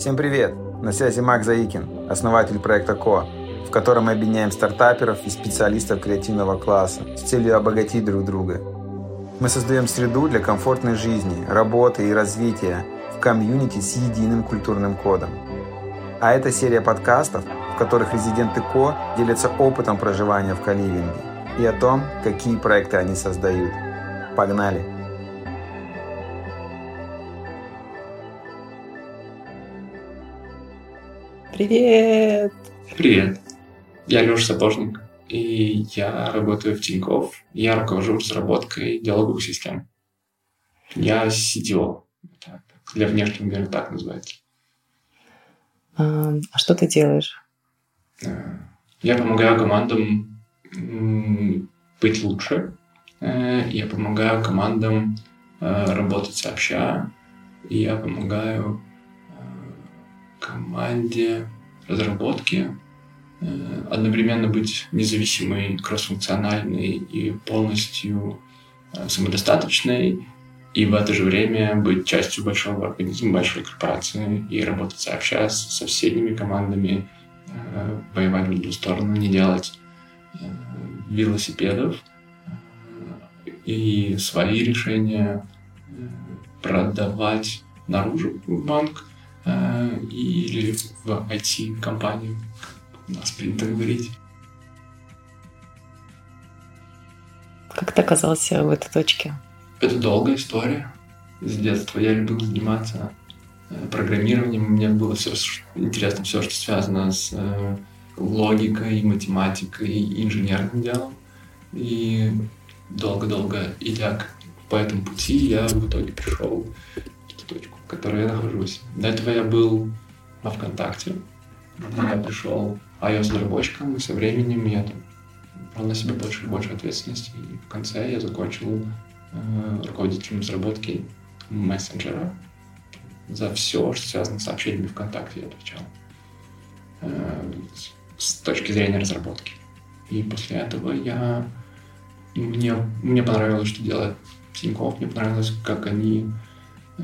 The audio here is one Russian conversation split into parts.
Всем привет! На связи Макс Заикин, основатель проекта КО, в котором мы объединяем стартаперов и специалистов креативного класса с целью обогатить друг друга. Мы создаем среду для комфортной жизни, работы и развития в комьюнити с единым культурным кодом. А это серия подкастов, в которых резиденты КО делятся опытом проживания в каливинге и о том, какие проекты они создают. Погнали! Привет! Привет! Я Леша Сапожник, и я работаю в Тинькофф. Я руковожу разработкой диалоговых систем. Я. Так, для внешнего мира так называется. А, а что ты делаешь? Э, я помогаю командам быть лучше. Э, я помогаю командам э, работать сообща. Я помогаю команде разработки одновременно быть независимой, кроссфункциональной и полностью самодостаточной, и в это же время быть частью большого организма, большой корпорации и работать сообща с соседними командами, э, воевать в другую сторону, не делать э, велосипедов э, и свои решения продавать наружу в банк или в IT-компанию, у нас принято говорить. Как ты оказался в этой точке? Это долгая история. С детства я любил заниматься э, программированием. Мне было все интересно, все, что связано с э, логикой, математикой и инженерным делом. И долго-долго идя по этому пути, я в итоге пришел в ту точку, в которой я нахожусь. До этого я был во ВКонтакте. Я пришел iOS-разработчиком, и со временем я там брал на себя больше и больше ответственности. И в конце я закончил Э, руководителем разработки мессенджера. За все, что связано с сообщениями ВКонтакте, я отвечал. Э, с точки зрения разработки. И после этого я... Мне, мне понравилось, что делает Тинькофф, мне понравилось, как они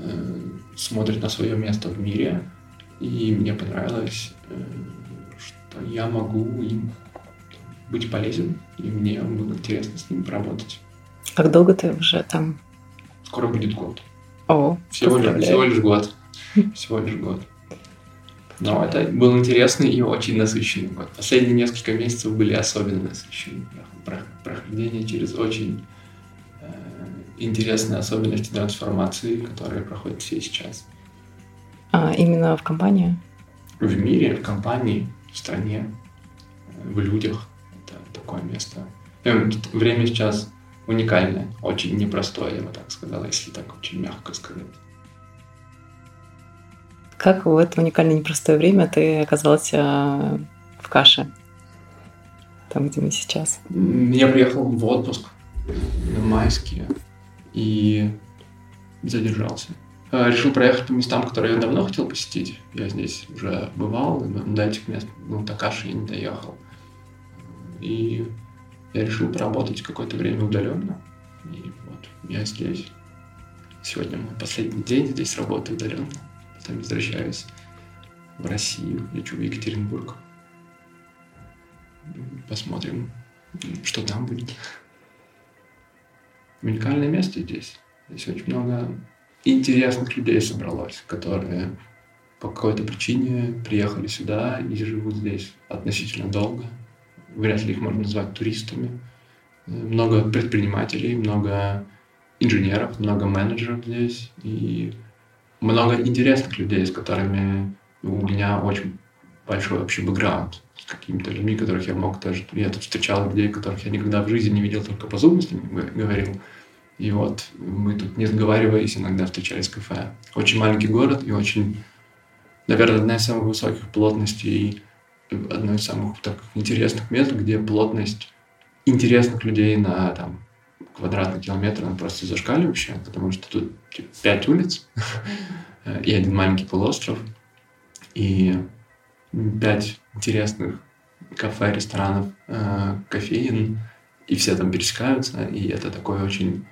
э, смотрят на свое место в мире, и мне понравилось, э, что я могу им быть полезен, и мне было интересно с ними поработать. Как долго ты уже там? Скоро будет год. О, всего, лишь, всего лишь год. Всего лишь год. Но это был интересный и очень насыщенный год. Последние несколько месяцев были особенно насыщенные. Прохождение через очень интересные особенности трансформации, которые проходят все сейчас. А именно в компании? В мире, в компании, в стране, в людях. Это такое место. Э, время сейчас уникальное, очень непростое, я бы так сказал, если так очень мягко сказать. Как в это уникальное непростое время ты оказался в каше? Там, где мы сейчас. Я приехал в отпуск на майские и задержался. А, решил проехать по местам, которые я давно хотел посетить. Я здесь уже бывал, до этих мест, ну, до каши я не доехал. И я решил поработать какое-то время удаленно. И вот я здесь. Сегодня мой последний день здесь работаю удаленно. Потом возвращаюсь в Россию, лечу в Екатеринбург. Посмотрим, что там будет. Уникальное место здесь. Здесь очень много интересных людей собралось, которые по какой-то причине приехали сюда и живут здесь относительно долго вряд ли их можно назвать туристами. Много предпринимателей, много инженеров, много менеджеров здесь и много интересных людей, с которыми у меня очень большой общий бэкграунд с какими-то людьми, которых я мог даже... Я тут встречал людей, которых я никогда в жизни не видел, только по зуму с ними говорил. И вот мы тут, не сговариваясь, иногда встречались в кафе. Очень маленький город и очень, наверное, одна из самых высоких плотностей одно из самых так, интересных мест, где плотность интересных людей на там, квадратный километр она просто зашкаливающая, потому что тут типа, пять улиц и один маленький полуостров, и пять интересных кафе, ресторанов, э, кофеин, и все там пересекаются, и это такое очень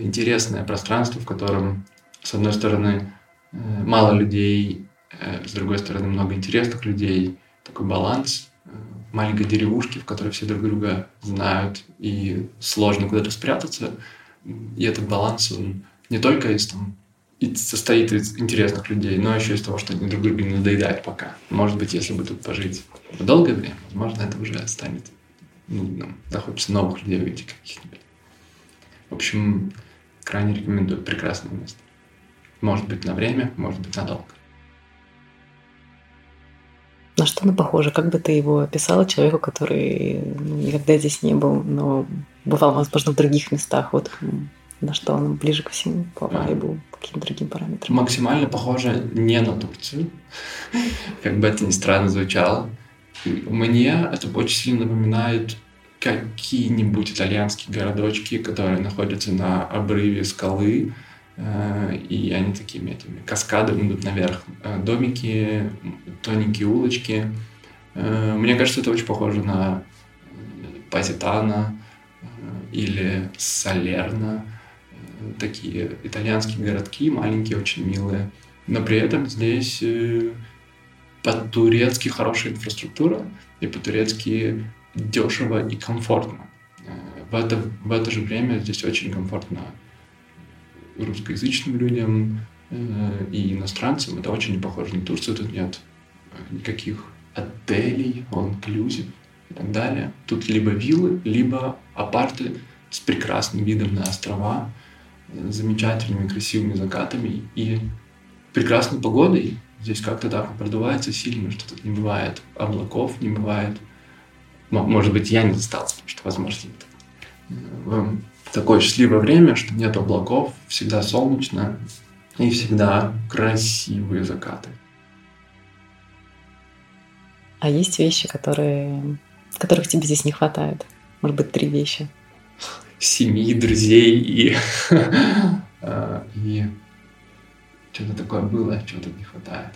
интересное пространство, в котором, с одной стороны, э, мало людей Э, с другой стороны, много интересных людей, такой баланс э, маленькой деревушки, в которой все друг друга знают, и сложно куда-то спрятаться. И этот баланс, он не только из там, состоит из интересных людей, но еще из того, что они друг другу не надоедают пока. Может быть, если бы тут пожить долгое время, возможно, это уже станет нудным. Захочется новых людей увидеть каких-нибудь. В общем, крайне рекомендую. Прекрасное место. Может быть, на время, может быть, надолго. На что оно похоже? Как бы ты его описала человеку, который ну, никогда здесь не был, но бывал, возможно, в других местах? Вот на что оно ближе ко всему, по вайбу, по каким другим параметрам? Максимально похоже не на Турцию, как бы это ни странно звучало. Мне это очень сильно напоминает какие-нибудь итальянские городочки, которые находятся на обрыве скалы, Э, и они такими этими каскадами идут наверх. Э, домики, тоненькие улочки. Э, мне кажется, это очень похоже на Пазитана или Салерна. Такие итальянские городки, маленькие, очень милые. Но при этом здесь по-турецки хорошая инфраструктура и по-турецки дешево и комфортно. В это, в это же время здесь очень комфортно русскоязычным людям э, и иностранцам. Это очень не похоже на Турцию. Тут нет э, никаких отелей, inclusive и так далее. Тут либо виллы, либо апарты с прекрасным видом на острова, э, замечательными красивыми закатами и прекрасной погодой. Здесь как-то так продувается сильно, что тут не бывает облаков, не бывает... Может быть, я не потому что, возможно, такое счастливое время, что нет облаков, всегда солнечно и всегда красивые закаты. А есть вещи, которые, которых тебе здесь не хватает? Может быть, три вещи? Семьи, друзей и, а, и что-то такое было, чего тут не хватает.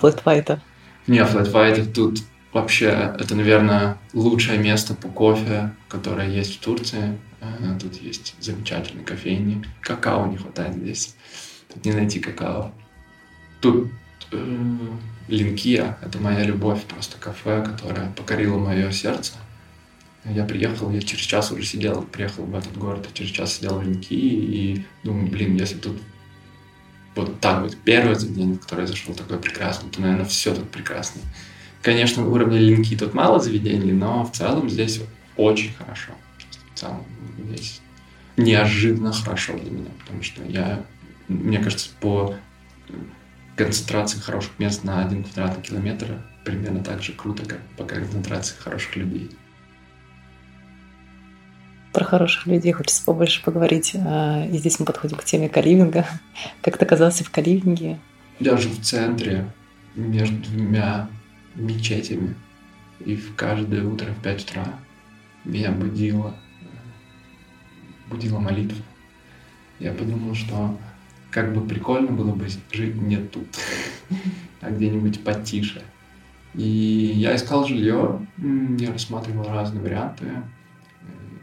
Флэт Не, флэт тут Вообще, это, наверное, лучшее место по кофе, которое есть в Турции. Э, тут есть замечательные кофейни. Какао не хватает здесь. Тут не найти какао. Тут э, Линкия — это моя любовь, просто кафе, которое покорило мое сердце. Я приехал, я через час уже сидел, приехал в этот город, и через час сидел в Линкии и думаю, блин, если тут вот так вот первое заведение, в которое я зашел, такое прекрасное, то, наверное, все тут прекрасно. Конечно, уровня линки тут мало заведений, но в целом здесь очень хорошо. В целом здесь неожиданно хорошо для меня, потому что я, мне кажется, по концентрации хороших мест на один квадратный километр примерно так же круто, как по концентрации хороших людей. Про хороших людей хочется побольше поговорить. А, и здесь мы подходим к теме каливинга. Как ты оказался в каливинге? Я живу в центре, между двумя мечетями. И в каждое утро в 5 утра меня будила, будила молитва. Я подумал, что как бы прикольно было бы жить не тут, а где-нибудь потише. И я искал жилье, я рассматривал разные варианты.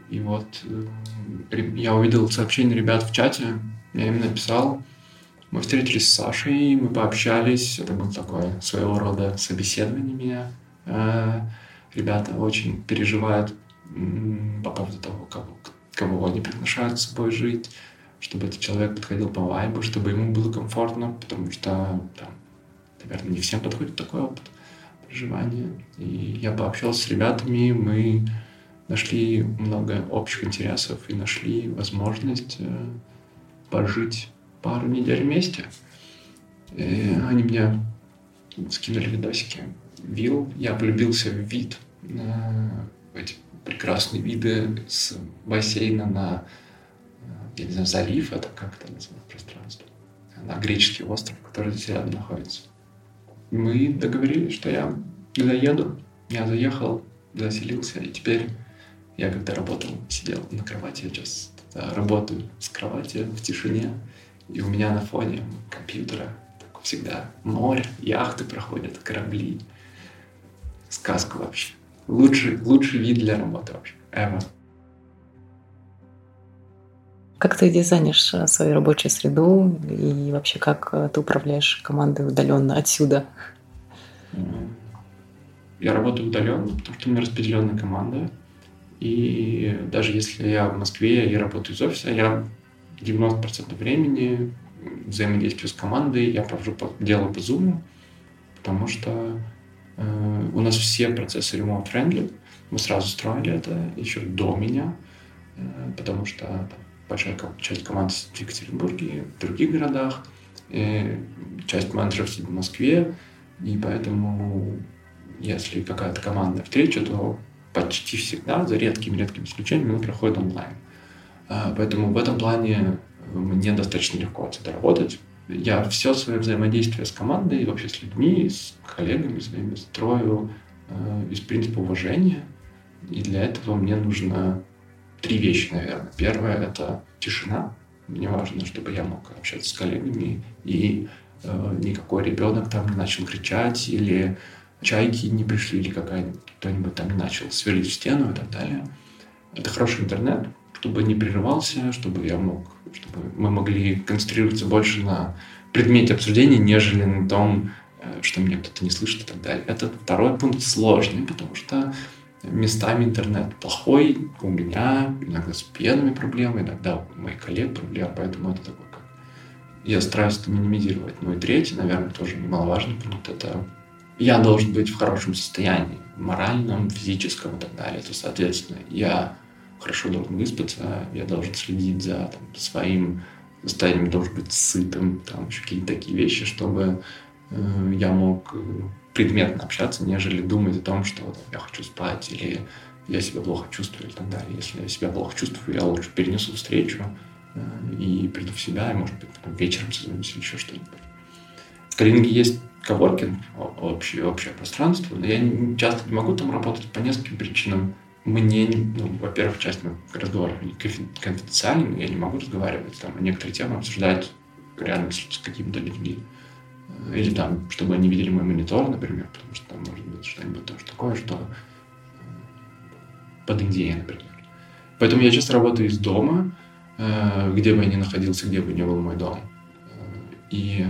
И вот э, я увидел сообщение ребят в чате, я им написал, мы встретились с Сашей, мы пообщались. Это было такое своего рода собеседование меня. Э, ребята очень переживают по поводу того, кого, кого они приглашают с собой жить, чтобы этот человек подходил по вайбу, чтобы ему было комфортно, потому что, там, наверное, не всем подходит такой опыт проживания. И я пообщался с ребятами, мы нашли много общих интересов и нашли возможность э, пожить пару недель вместе. И они мне скинули видосики. Вил, я влюбился в вид, на эти прекрасные виды с бассейна на, я не знаю, залив, это как это называется, пространство, на греческий остров, который здесь рядом находится. Мы договорились, что я заеду, я заехал, заселился, и теперь я когда работал, сидел на кровати, я сейчас работаю с кровати в тишине, и у меня на фоне компьютера так всегда море, яхты проходят, корабли. Сказка вообще. Лучший, лучший вид для работы вообще. Ever. Как ты дизайнишь э, свою рабочую среду и вообще как э, ты управляешь командой удаленно отсюда? Я работаю удаленно, потому что у меня распределенная команда. И даже если я в Москве и работаю из офиса, я 90% времени взаимодействую с командой, я провожу дело по Zoom, потому что э, у нас все процессы remote-friendly. Мы сразу строили это еще до меня, э, потому что там, большая часть команд в Екатеринбурге, в других городах, и часть менеджеров сидит в Москве, и поэтому если какая-то командная встреча, то почти всегда, за редкими-редкими исключениями, она проходит онлайн. А, поэтому в этом плане мне достаточно легко отсюда работать. Я все свое взаимодействие с командой, вообще с людьми, с коллегами своими строю э, из принципа уважения. И для этого мне нужно три вещи, наверное. Первое — это тишина. Мне важно, чтобы я мог общаться с коллегами, и э, никакой ребенок там не начал кричать, или чайки не пришли, или кто-нибудь там не начал сверлить в стену и так далее. Это хороший интернет, чтобы не прерывался, чтобы я мог, чтобы мы могли концентрироваться больше на предмете обсуждения, нежели на том, э, что меня кто-то не слышит и так далее. Это второй пункт сложный, потому что местами интернет плохой, у меня иногда с пенами проблемы, иногда у моих коллег проблемы, поэтому это такой как... Я стараюсь это минимизировать. Ну и третий, наверное, тоже немаловажный пункт, это я должен быть в хорошем состоянии, моральном, физическом и так далее. То, соответственно, я хорошо должен выспаться, я должен следить за там, своим состоянием, должен быть сытым, там еще какие-то такие вещи, чтобы э, я мог предметно общаться, нежели думать о том, что там, я хочу спать или я себя плохо чувствую и так далее. Если я себя плохо чувствую, я лучше перенесу встречу э, и приду в себя, и, может быть, там, вечером созвонюсь или еще что-нибудь. В Калининге есть коворкинг, общее, общее пространство, но я часто не могу там работать по нескольким причинам. Мне, ну, во-первых, часть моих разговоров конфиденциальны, я не могу разговаривать там, некоторые темы обсуждать рядом с, с какими-то людьми. Или там, чтобы они видели мой монитор, например, потому что там может быть что-нибудь тоже такое, что э, под Индией, например. Поэтому я часто работаю из дома, э, где бы я ни находился, где бы ни был мой дом. Э, и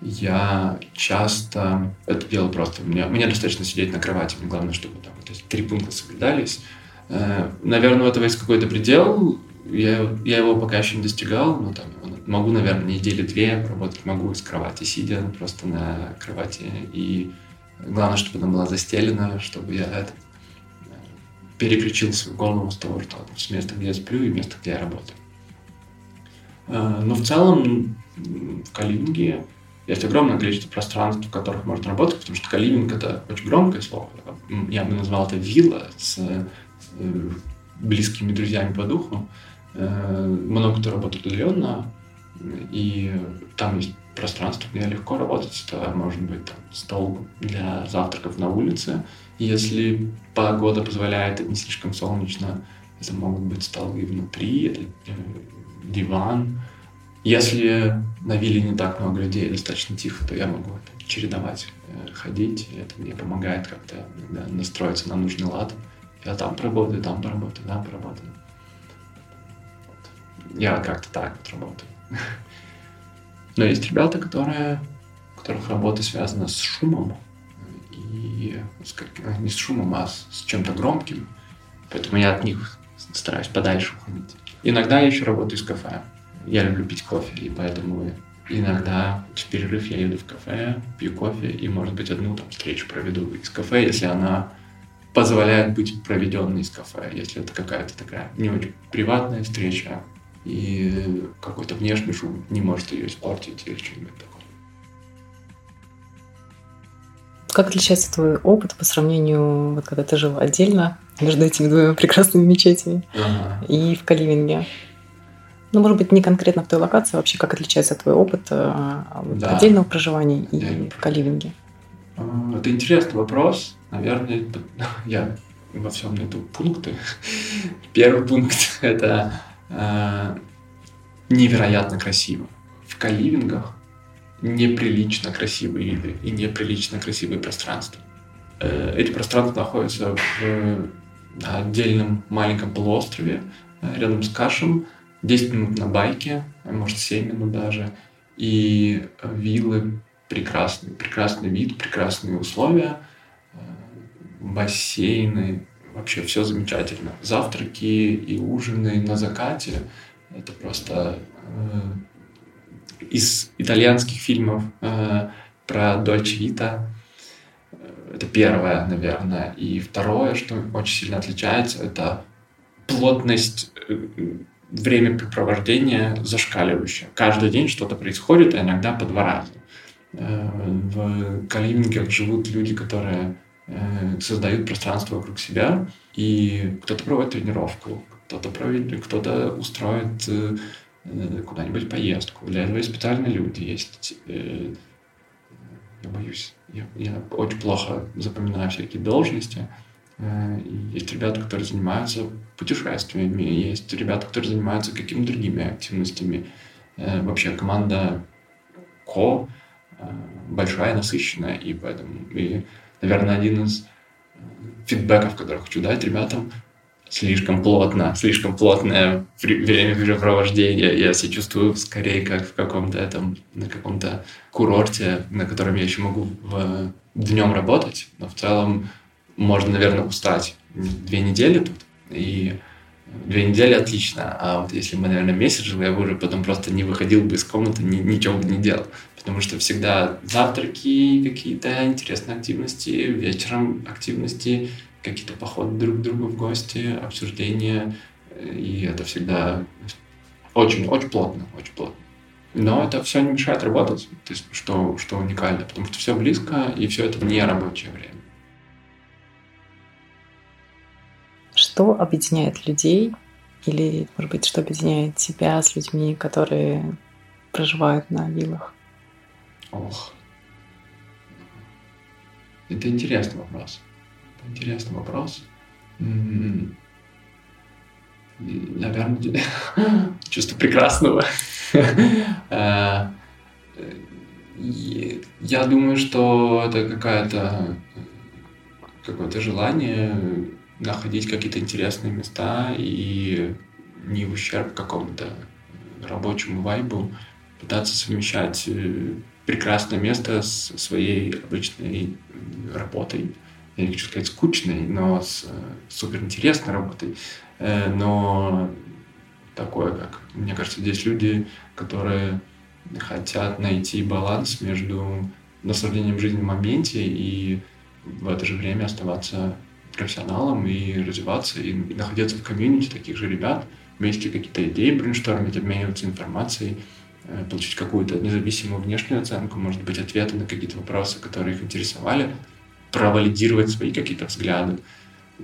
я часто это делаю просто. Мне, мне достаточно сидеть на кровати. Мне главное, чтобы там вот эти три пункта соблюдались. Наверное, у этого есть какой-то предел. Я, я его пока еще не достигал, но там могу, наверное, недели две работать могу с кровати, сидя просто на кровати. И главное, чтобы она была застелена, чтобы я это, переключил свою голову с того, что с места, где я сплю, и места, где я работаю. А, но в целом в Калининге есть огромное количество пространств, в которых можно работать, потому что калининг — это очень громкое слово. Я бы назвал это вилла с э, близкими друзьями по духу. Э, много кто работает удаленно, и там есть пространство, где легко работать. Это может быть там, стол для завтраков на улице. Если погода позволяет, не слишком солнечно, это могут быть столы внутри, это э, диван. Если на вилле не так много людей, достаточно тихо, то я могу чередовать, э, ходить. Это мне помогает как-то настроиться на нужный лад. Я там поработаю, там поработаю, там поработаю. Я как-то так вот работаю. Но есть ребята, которые, у которых работа связана с шумом. И не с шумом, а с чем-то громким. Поэтому я от них стараюсь подальше уходить. Иногда я еще работаю из кафе. Я люблю пить кофе, и поэтому иногда в перерыв я еду в кафе, пью кофе, и, может быть, одну там встречу проведу из кафе, если она позволяет быть проведенной из кафе. Если это какая-то такая не очень приватная встреча, и какой-то внешний шум не может ее испортить или что-нибудь такое. Как отличается твой опыт по сравнению, вот когда ты жил отдельно между этими двумя прекрасными мечетями ага. и в Каливинге? Ну, может быть, не конкретно в той локации, а вообще как отличается твой опыт вот, да. отдельного проживания и да. в Каливинге? А, это интересный вопрос. Наверное, я во всем найду пункты. Первый пункт – это э, невероятно красиво. В каливингах неприлично красивые виды и неприлично красивые пространства. Э, эти пространства находятся в отдельном маленьком полуострове э, рядом с Кашем, 10 минут на байке, может 7 минут даже. И виллы прекрасный, прекрасный вид, прекрасные условия, э, бассейны, вообще все замечательно. Завтраки и ужины на закате – это просто э, из итальянских фильмов э, про Дольче Вита. Это первое, наверное. И второе, что очень сильно отличается, это плотность времяпрепровождения зашкаливающая. Каждый день что-то происходит, а иногда по два раза. Э, в калимингах живут люди, которые э, создают пространство вокруг себя, и кто-то проводит тренировку, кто-то проводит, кто-то устроит э, куда-нибудь поездку. Для этого есть специальные люди. Есть, я боюсь, я, я очень плохо запоминаю всякие должности. Есть ребята, которые занимаются путешествиями, есть ребята, которые занимаются какими-то другими активностями. Вообще команда КО Э, большая, насыщенная, и поэтому, и, наверное, один из э, фидбэков, который хочу дать ребятам, слишком плотно, слишком плотное времяпрепровождение. Я себя чувствую скорее как в каком-то этом, на каком-то курорте, на котором я еще могу в, днем работать, но в целом можно, наверное, устать две недели тут, и две недели отлично, а вот если бы, наверное, месяц жил, я бы уже потом просто не выходил бы из комнаты, ни, ничего бы не делал потому что всегда завтраки, какие-то интересные активности, вечером активности, какие-то походы друг к другу в гости, обсуждения, и это всегда очень-очень плотно, очень плотно. Но это все не мешает работать, то есть, что, что уникально, потому что все близко, и все это не рабочее время. Что объединяет людей, или, может быть, что объединяет тебя с людьми, которые проживают на виллах? Ох. Это интересный вопрос. Это интересный вопрос. Наверное, чувство прекрасного. Э, я думаю, что это какая-то какое-то желание находить какие-то интересные места и не в ущерб какому-то рабочему вайбу пытаться совмещать э, прекрасное место с своей обычной работой. Я не хочу сказать скучной, но с суперинтересной работой. Э, но такое, как, мне кажется, здесь люди, которые хотят найти баланс между наслаждением жизни в моменте и в это же время оставаться профессионалом и развиваться, и, и находиться в комьюнити таких же ребят, вместе какие-то идеи брейнштормить, обмениваться информацией, Э, получить какую-то независимую внешнюю оценку, может быть, ответы на какие-то вопросы, которые их интересовали, провалидировать свои какие-то взгляды.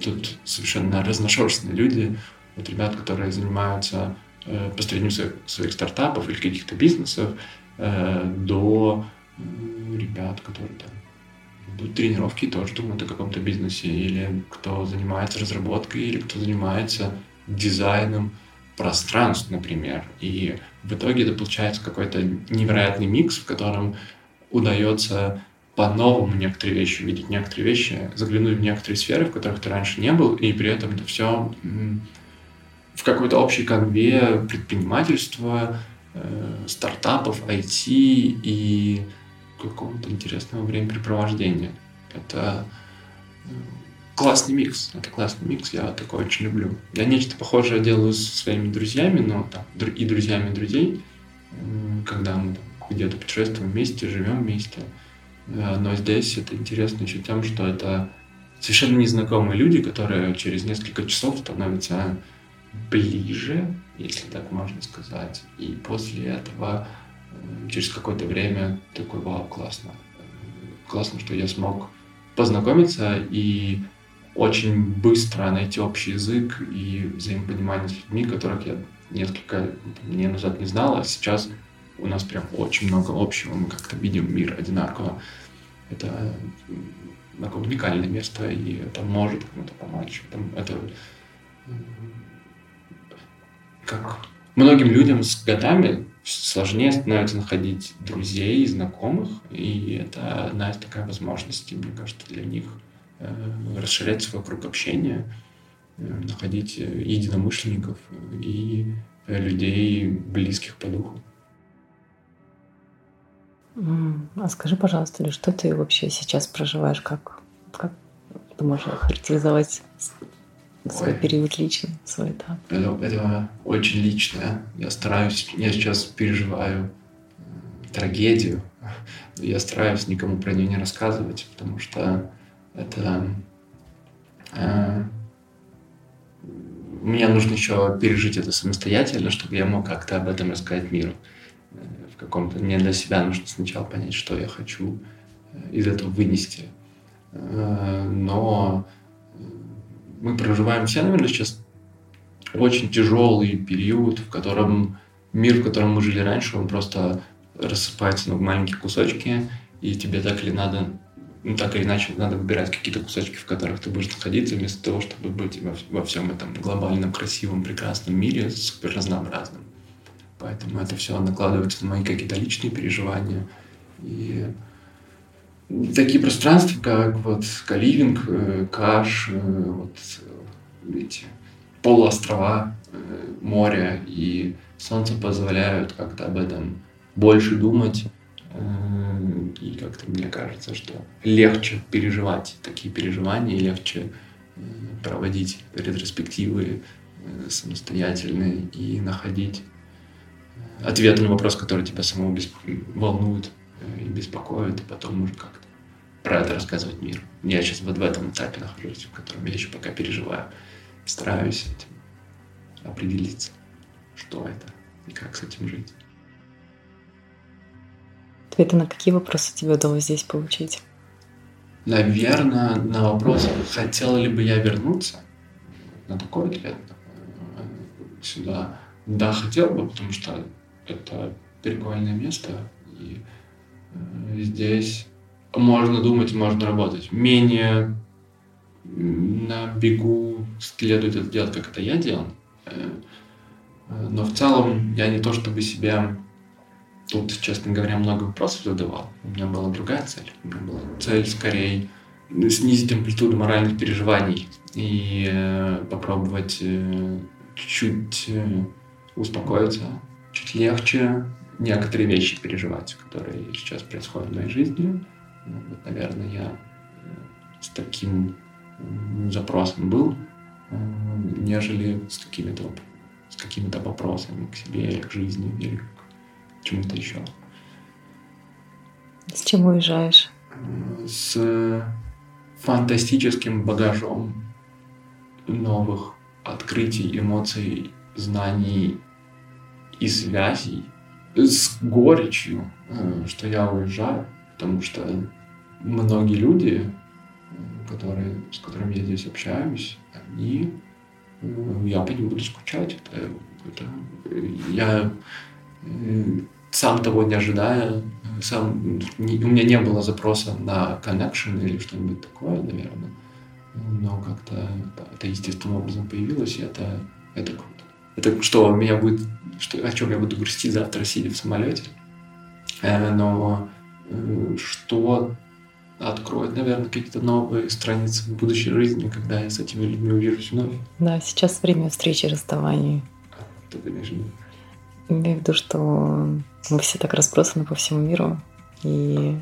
Тут совершенно разношерстные люди, вот ребят, которые занимаются э, построением своих, своих стартапов или каких-то бизнесов, э, до ребят, которые там тренировки тоже думают о каком-то бизнесе, или кто занимается разработкой, или кто занимается дизайном, пространств, например. И в итоге это получается какой-то невероятный микс, в котором удается по-новому некоторые вещи увидеть, некоторые вещи, заглянуть в некоторые сферы, в которых ты раньше не был, и при этом это все в какой-то общей конве предпринимательства, э, стартапов, IT и какого-то интересного времяпрепровождения. Это э, классный микс. Это классный микс, я такой очень люблю. Я нечто похожее делаю со своими друзьями, но там, и друзьями друзей, когда мы где-то путешествуем вместе, живем вместе. Э, но здесь это интересно еще тем, что это совершенно незнакомые люди, которые через несколько часов становятся ближе, если так можно сказать. И после этого через какое-то время такой, вау, классно. Классно, что я смог познакомиться и очень быстро найти общий язык и взаимопонимание с людьми, которых я несколько дней назад не знал, а сейчас у нас прям очень много общего, мы как-то видим мир одинаково. Это такое уникальное место, и это может кому-то помочь. Это, это как многим людям с годами сложнее становится находить друзей, знакомых, и это одна из такая возможностей, мне кажется, для них – Э, расширять свой круг общения, э, находить э, единомышленников и людей, близких по духу. А скажи, пожалуйста, что ты вообще сейчас проживаешь? Как, как ты можешь характеризовать свой Ой. период личный, свой этап? Это, это очень личное. Я стараюсь, я сейчас переживаю трагедию. Я стараюсь никому про нее не рассказывать, потому что это... Э, мне нужно еще пережить это самостоятельно, чтобы я мог как-то об этом рассказать миру. Э, в каком-то... Мне для себя нужно сначала понять, что я хочу э, из этого вынести. Э, но мы проживаем все, наверное, сейчас очень тяжелый период, в котором мир, в котором мы жили раньше, он просто рассыпается на маленькие кусочки, и тебе так или надо, ну так или иначе надо выбирать какие-то кусочки, в которых ты будешь находиться, вместо того, чтобы быть во, во всем этом глобальном, красивом, прекрасном мире, супер разнообразным. Поэтому это все накладывается на мои какие-то личные переживания. И такие пространства, как вот Каливинг, э, Каш, э, вот эти полуострова, э, море и солнце позволяют как-то об этом больше думать. И как-то мне кажется, что легче переживать такие переживания, легче проводить ретроспективы самостоятельные и находить ответы на вопрос, который тебя самого волнует и беспокоит, и потом уже как-то про это рассказывать миру. Я сейчас вот в этом этапе нахожусь, в котором я еще пока переживаю, стараюсь этим определиться, что это и как с этим жить. Ответы на какие вопросы тебе удалось здесь получить? Наверное, на вопрос, хотел ли бы я вернуться, на такой ответ э, сюда. Да, хотел бы, потому что это прикольное место, и э, здесь можно думать, можно работать. Менее на бегу следует это делать, как это я делал. Э, но в целом я не то чтобы себя тут, честно говоря, много вопросов задавал. У меня была другая цель. У меня была цель скорее снизить амплитуду моральных переживаний и э, попробовать чуть-чуть успокоиться, чуть легче некоторые вещи переживать, которые сейчас происходят в моей жизни. Ну, вот, наверное, я э, с таким запросом был, э, нежели с какими-то с какими-то вопросами к себе или к жизни или к чему-то еще. С чем уезжаешь? С фантастическим багажом новых открытий, эмоций, знаний и связей с горечью, э, что я уезжаю, потому что многие люди, э, которые, с которыми я здесь общаюсь, они, э, я по ним буду скучать. Это, это, я сам того не ожидая, сам, не, у меня не было запроса на connection или что-нибудь такое, наверное, но как-то это естественным образом появилось, и это, это круто. Это что меня будет, что, о чем я буду грустить завтра, сидя в самолете. Э, но э, что откроет, наверное, какие-то новые страницы в будущей жизни, когда я с этими людьми увижусь вновь. Да, сейчас время встречи и расставаний. Ты имеешь в виду? Имею в виду, что мы все так разбросаны по всему миру, и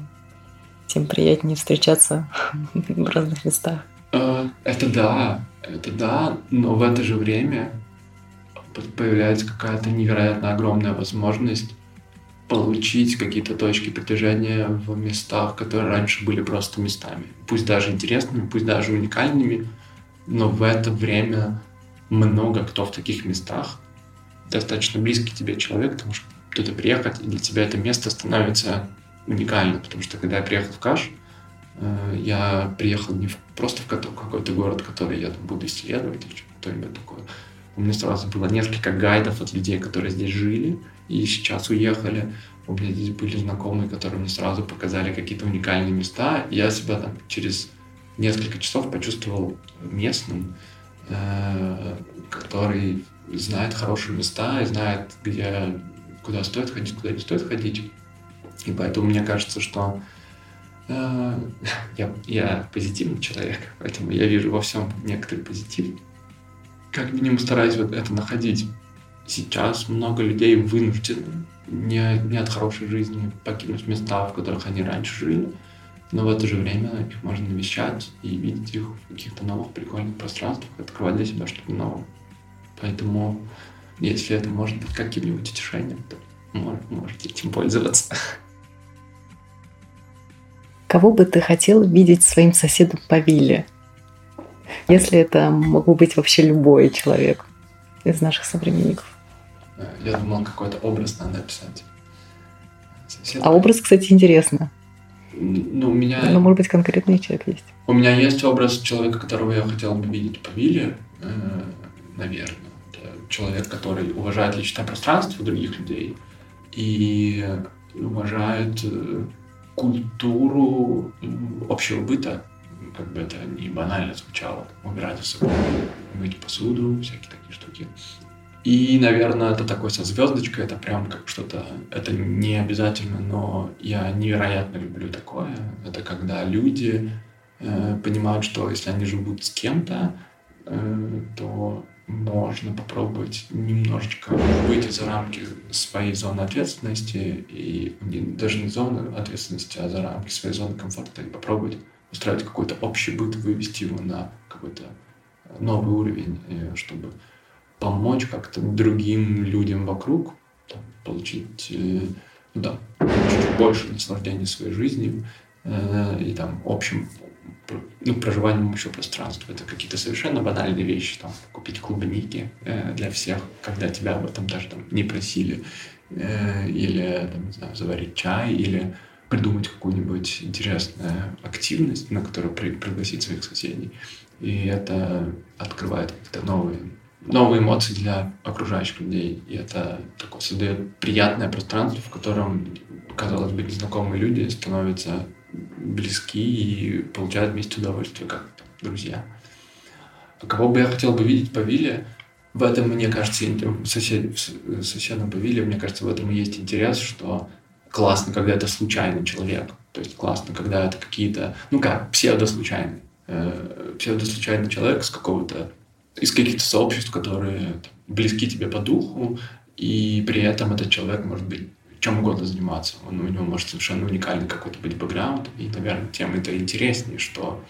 тем приятнее встречаться в разных местах. Э, это да, это да, но в это же время появляется какая-то невероятно огромная возможность получить какие-то точки притяжения в местах, которые раньше были просто местами. Пусть даже интересными, пусть даже уникальными, но в это время много кто в таких местах, достаточно близкий тебе человек, ты можешь туда приехать, и для тебя это место становится уникальным, потому что когда я приехал в Каш, э, я приехал не просто в какой-то город, который я буду исследовать или что-нибудь такое, у меня сразу было несколько гайдов от людей, которые здесь жили и сейчас уехали. У меня здесь были знакомые, которые мне сразу показали какие-то уникальные места. Я себя там через несколько часов почувствовал местным, э, который знает хорошие места и знает, где, куда стоит ходить, куда не стоит ходить. И поэтому мне кажется, что э, я, я позитивный человек, поэтому я вижу во всем некоторый позитив как минимум стараюсь вот это находить. сейчас много людей вынуждены не, не от хорошей жизни покинуть места, в которых они раньше жили, но в это же время их можно навещать и видеть их в каких-то новых прикольных пространствах, открывать для себя что-то новое. Поэтому, если это может быть каким-нибудь утешением, то можете этим пользоваться. Кого бы ты хотел видеть своим соседом по вилле? Если это мог быть вообще любой человек из наших современников. Я думал, какой-то образ надо описать. Сосед... А образ, кстати, интересно. Ну, у меня... Ну, может быть, конкретный человек есть. У меня есть образ человека, которого я хотел бы видеть по вилле, э, наверное. Это человек, который уважает личное пространство других людей и уважает э, культуру общего быта, как бы это не банально звучало, убирать за собой, мыть посуду, всякие такие штуки. И, наверное, это такой со звездочкой, это прям как что-то, это не обязательно, но я невероятно люблю такое. Это когда люди э, понимают, что если они живут с кем-то, э, то можно попробовать немножечко выйти за рамки своей зоны ответственности и даже не зоны ответственности, а за рамки своей зоны комфорта и попробовать устраивать какой-то общий быт, вывести его на какой-то новый уровень, э, чтобы помочь как-то другим людям вокруг, там, получить э, ну, да, чуть больше наслаждения своей жизнью э, и там общим ну, проживанием общего пространства. Это какие-то совершенно банальные вещи, там, купить клубники э, для всех, когда тебя об этом даже там, не просили, э, или, там, не знаю, заварить чай, или придумать какую-нибудь интересную активность, на которую при, пригласить своих соседей. И это открывает какие-то новые, новые эмоции для окружающих людей. И это такое создает приятное пространство, в котором, казалось бы, незнакомые люди становятся близки и получают вместе удовольствие, как друзья. А кого бы я хотел бы видеть по вилле, в этом, мне кажется, сосед, соседом по вилле, мне кажется, в этом и есть интерес, что классно, когда это случайный человек. То есть классно, когда это какие-то, ну как, псевдослучайный. Э, псевдослучайный человек с какого-то, из каких-то сообществ, которые близки тебе по духу, и при этом этот человек может быть чем угодно заниматься. Он, у него может совершенно уникальный какой-то быть бэкграунд, и, наверное, тем это интереснее, что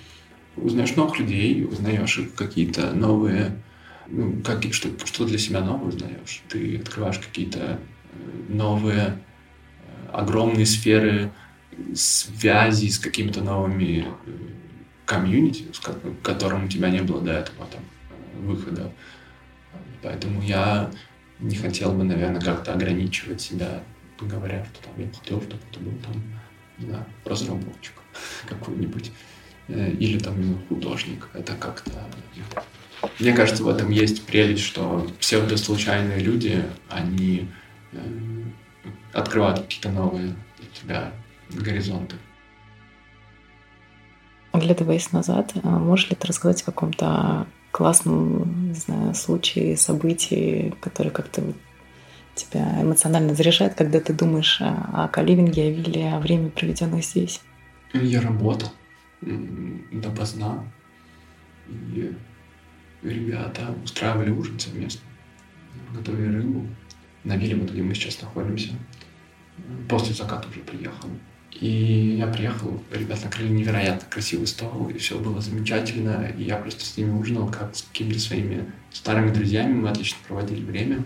узнаешь новых людей, узнаешь какие-то новые, ну, как, что, что для себя новое узнаешь. Ты открываешь какие-то э, новые, огромные сферы связи с какими-то новыми э, комьюнити, с которым у тебя не было до этого там, выхода. Поэтому я не хотел бы, наверное, как-то ограничивать себя говоря, что там я хотел, чтобы это был там, не знаю, разработчик какой-нибудь. Э, или там художник. Это как-то... Мне кажется, в этом есть прелесть, что псевдослучайные люди, они э, открывают какие-то новые для тебя горизонты. Оглядываясь назад, а можешь ли ты рассказать о каком-то классном, не знаю, случае, событии, который как-то тебя эмоционально заряжает, когда ты думаешь о каливинге, о вилле, о времени, проведенном здесь? Я работал допоздна, и ребята устраивали ужин совместно, готовили рыбу. На вилле, вот где мы сейчас находимся, после заката уже приехал. И я приехал, ребята накрыли невероятно красивый стол, и все было замечательно. И я просто с ними ужинал, как с какими-то своими старыми друзьями. Мы отлично проводили время.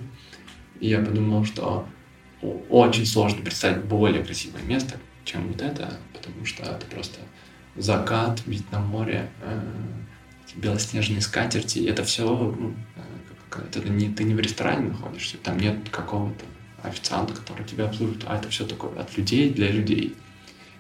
И я подумал, что очень сложно представить более красивое место, чем вот это, потому что это просто закат, вид на море, э, белоснежные скатерти. Это все, ну, э, это не, ты не в ресторане находишься, там нет какого-то официанта, который тебя обслуживает, а это все такое от людей для людей.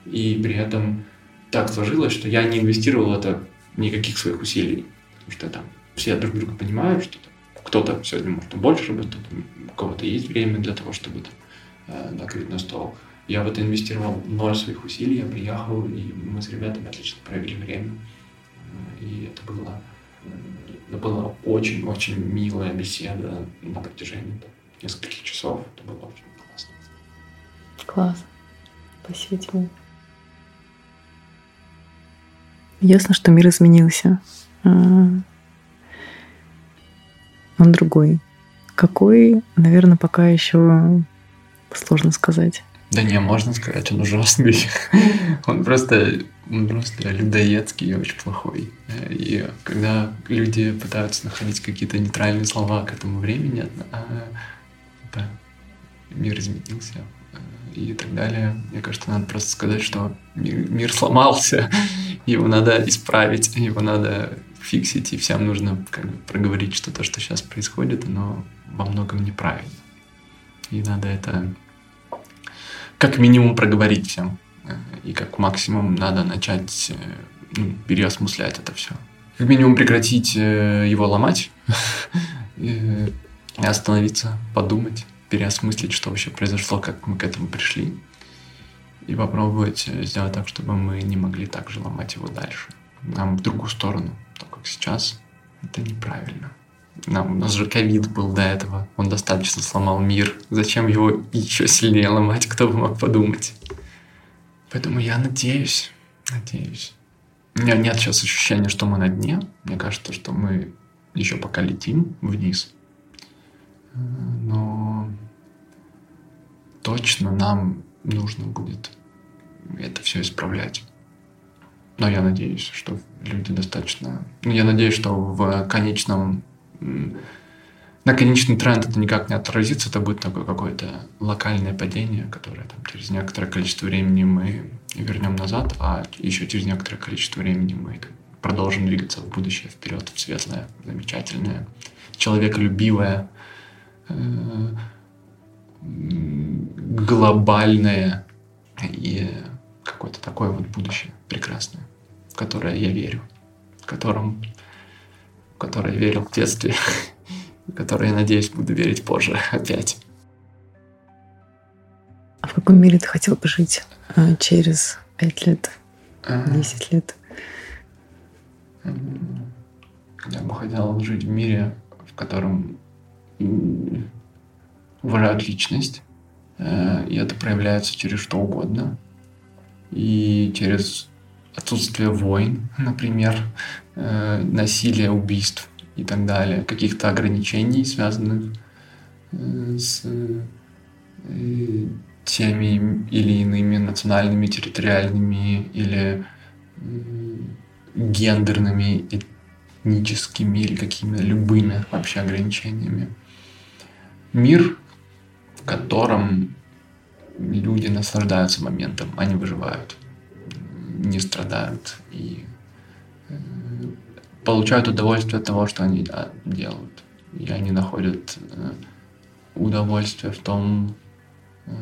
И при этом так сложилось, что я не инвестировал это никаких своих усилий, потому что там все друг друга понимают, что кто-то сегодня может больше работать, у кого-то есть время для того, чтобы там, э, накрыть на стол. Я в это инвестировал ноль своих усилий, я приехал, и мы с ребятами отлично провели время. Э, и это было, э, это была очень-очень милая беседа на протяжении нескольких часов. Это было очень классно. Класс. Спасибо тебе. Ясно, что мир изменился. А, он другой. Какой, наверное, пока еще сложно сказать. Да не, можно сказать, он ужасный. Он просто, он просто людоедский и очень плохой. И когда люди пытаются находить какие-то нейтральные слова к этому времени, а, да, мир изменился и так далее, мне кажется, надо просто сказать, что мир, мир сломался, его надо исправить, его надо фиксить, и всем нужно как бы проговорить, что то, что сейчас происходит, оно во многом неправильно. И надо это как минимум проговорить всем. И как максимум надо начать э, ну, переосмыслять это все. Как минимум прекратить э, его ломать остановиться, подумать, переосмыслить, что вообще произошло, как мы к этому пришли. И попробовать сделать так, чтобы мы не могли так же ломать его дальше. Нам в другую сторону, так как сейчас, это неправильно. Нам, у нас же ковид был до этого. Он достаточно сломал мир. Зачем его еще сильнее ломать, кто бы мог подумать? Поэтому я надеюсь, надеюсь. У меня нет сейчас ощущения, что мы на дне. Мне кажется, что мы еще пока летим вниз. Но точно нам нужно будет это все исправлять. Но я надеюсь, что люди достаточно... Ну, я надеюсь, что в конечном на конечный тренд это никак не отразится, это будет такое какое-то локальное падение, которое там, через некоторое количество времени мы вернем назад, а еще через некоторое количество времени мы продолжим двигаться в будущее, вперед, в светлое, замечательное, человеколюбивое, глобальное и какое-то такое вот будущее прекрасное, в которое я верю, в котором в который я верил в детстве, в который, я надеюсь, буду верить позже опять. А в каком мире ты хотел бы жить а, через пять лет, десять лет? Я бы хотел жить в мире, в котором уважают личность, э, и это проявляется через что угодно. И через отсутствие войн, например, э, насилия, убийств и так далее, каких-то ограничений, связанных э, с теми или иными национальными, территориальными или гендерными, этническими или какими-то любыми вообще ограничениями. Мир, в котором люди наслаждаются моментом, они выживают не страдают и э, получают удовольствие от того, что они да, делают. И они находят э, удовольствие в том, э,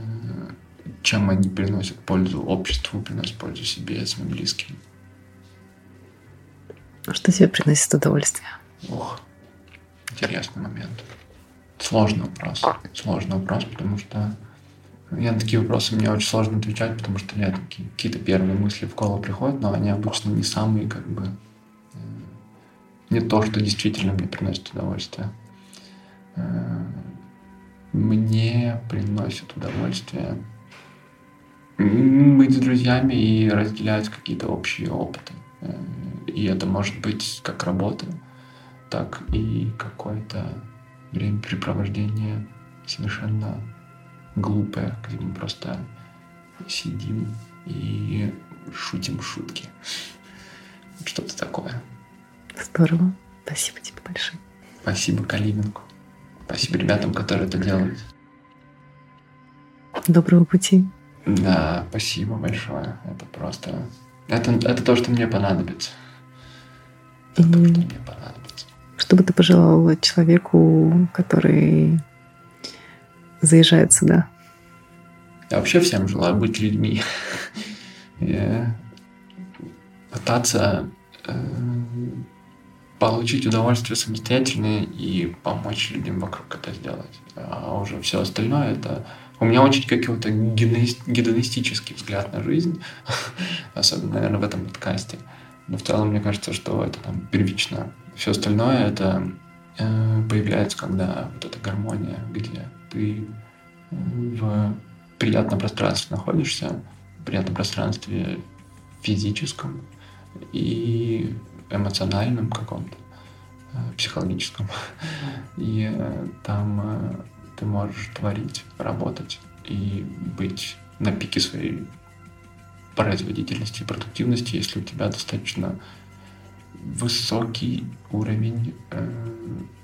чем они приносят пользу обществу, приносят пользу себе, своим близким. А что тебе приносит удовольствие? Ох, интересный момент. Сложный вопрос. Сложный вопрос, потому что я на такие вопросы мне очень сложно отвечать, потому что я какие-то первые мысли в голову приходят, но они обычно не самые, как бы, э, не то, что действительно мне приносит удовольствие. Э, мне приносит удовольствие быть с друзьями и разделять какие-то общие опыты. Э, и это может быть как работа, так и какое-то времяпрепровождение совершенно глупое, где мы просто сидим и шутим шутки. Что-то такое. Здорово. Спасибо тебе большое. Спасибо Калининку. Спасибо ребятам, которые это делают. Доброго пути. Да, спасибо большое. Это просто... Это, это то, что мне понадобится. Это mm. то, что мне понадобится. Что бы ты пожелал человеку, который заезжает сюда? Я вообще всем желаю быть людьми. Пытаться э, получить удовольствие самостоятельно и помочь людям вокруг это сделать. А уже все остальное это... У меня очень какой-то гедонистический взгляд на жизнь, особенно, наверное, в этом подкасте. Но в целом, мне кажется, что это там первично. Все остальное это э, появляется, когда вот эта гармония, где ты в приятном пространстве находишься, в приятном пространстве физическом и эмоциональном каком-то. психологическом. И там ты можешь творить, работать и быть на пике своей производительности и продуктивности, если у тебя достаточно высокий уровень э,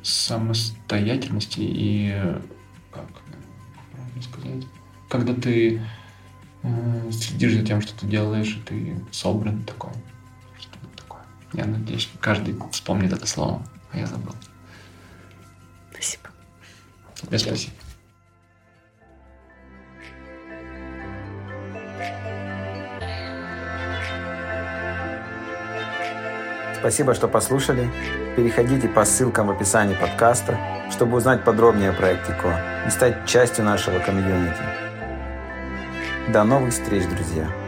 самостоятельности и как правильно сказать, когда ты э, следишь за тем, что ты делаешь, и ты собран такой. Что такое. Я надеюсь, каждый вспомнит это слово, а я забыл. Спасибо. Тебе спасибо. Спасибо, что послушали. Переходите по ссылкам в описании подкаста, чтобы узнать подробнее о проекте КО и стать частью нашего комьюнити. До новых встреч, друзья!